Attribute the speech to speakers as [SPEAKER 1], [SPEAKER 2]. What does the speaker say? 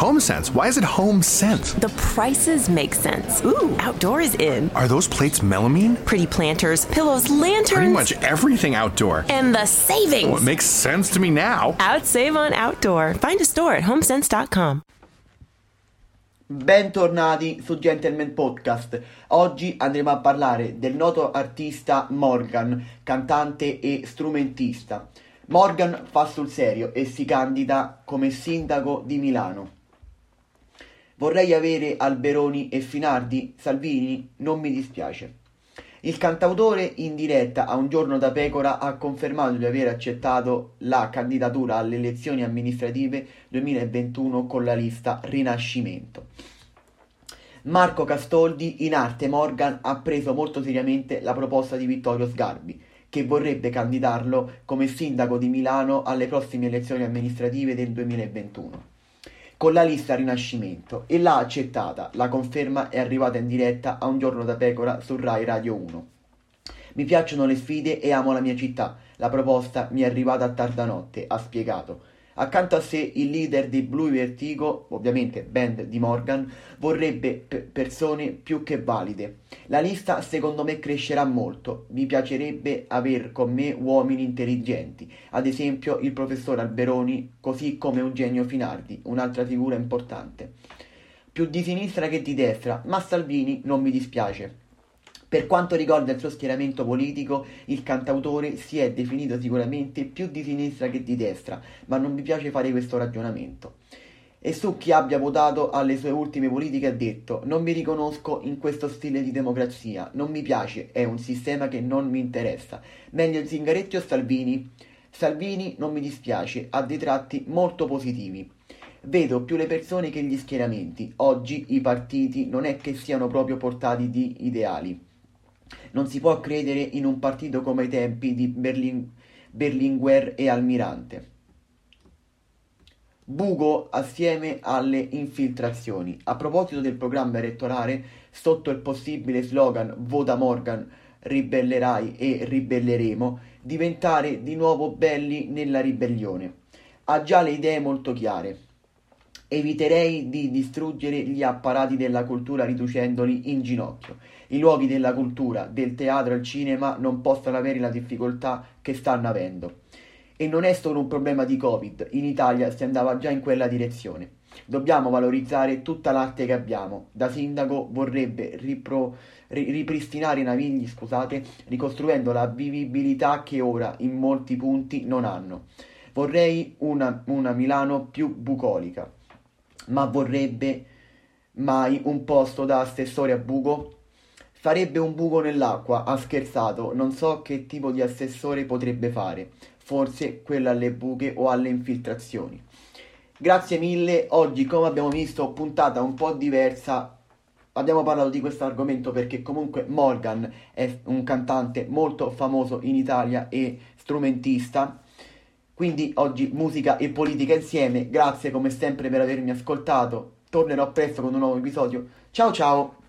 [SPEAKER 1] HomeSense. Why is it Home Sense?
[SPEAKER 2] The prices make sense. Ooh, outdoor is in.
[SPEAKER 1] Are those plates melamine?
[SPEAKER 2] Pretty planters, pillows, lanterns.
[SPEAKER 1] Pretty much everything outdoor.
[SPEAKER 2] And the savings.
[SPEAKER 1] Well, it makes sense to me now.
[SPEAKER 2] Outsave on outdoor. Find a store at homesense.com.
[SPEAKER 3] Bentornati su Gentleman Podcast. Oggi andremo a parlare del noto artista Morgan, cantante e strumentista. Morgan fa sul serio e si candida come sindaco di Milano. Vorrei avere Alberoni e Finardi, Salvini, non mi dispiace. Il cantautore in diretta a Un giorno da pecora ha confermato di aver accettato la candidatura alle elezioni amministrative 2021 con la lista Rinascimento. Marco Castoldi in arte Morgan ha preso molto seriamente la proposta di Vittorio Sgarbi, che vorrebbe candidarlo come sindaco di Milano alle prossime elezioni amministrative del 2021 con la lista Rinascimento e l'ha accettata. La conferma è arrivata in diretta a un giorno da pecora su Rai Radio 1. Mi piacciono le sfide e amo la mia città. La proposta mi è arrivata a tarda notte, ha spiegato. Accanto a sé il leader di Blue Vertigo, ovviamente band di Morgan, vorrebbe p- persone più che valide. La lista secondo me crescerà molto. Mi piacerebbe aver con me uomini intelligenti, ad esempio il professor Alberoni, così come Eugenio Finardi, un'altra figura importante. Più di sinistra che di destra, ma Salvini non mi dispiace. Per quanto riguarda il suo schieramento politico, il cantautore si è definito sicuramente più di sinistra che di destra, ma non mi piace fare questo ragionamento. E su chi abbia votato alle sue ultime politiche ha detto non mi riconosco in questo stile di democrazia, non mi piace, è un sistema che non mi interessa. Meglio Zingaretti o Salvini? Salvini non mi dispiace, ha dei tratti molto positivi. Vedo più le persone che gli schieramenti. Oggi i partiti non è che siano proprio portati di ideali. Non si può credere in un partito come ai tempi di Berling- Berlinguer e Almirante. Bugo assieme alle infiltrazioni. A proposito del programma elettorale, sotto il possibile slogan Vota Morgan, ribellerai e ribelleremo, diventare di nuovo belli nella ribellione. Ha già le idee molto chiare. Eviterei di distruggere gli apparati della cultura riducendoli in ginocchio. I luoghi della cultura, del teatro e il cinema non possono avere la difficoltà che stanno avendo. E non è solo un problema di Covid, in Italia si andava già in quella direzione. Dobbiamo valorizzare tutta l'arte che abbiamo. Da sindaco vorrebbe ripro, ri, ripristinare i navigli, scusate, ricostruendo la vivibilità che ora in molti punti non hanno. Vorrei una, una Milano più bucolica, ma vorrebbe mai un posto da assessore a buco? Farebbe un buco nell'acqua, ha scherzato, non so che tipo di assessore potrebbe fare. Forse quella alle buche o alle infiltrazioni. Grazie mille, oggi come abbiamo visto puntata un po' diversa, abbiamo parlato di questo argomento perché comunque Morgan è un cantante molto famoso in Italia e strumentista, quindi oggi musica e politica insieme, grazie come sempre per avermi ascoltato, tornerò presto con un nuovo episodio, ciao ciao!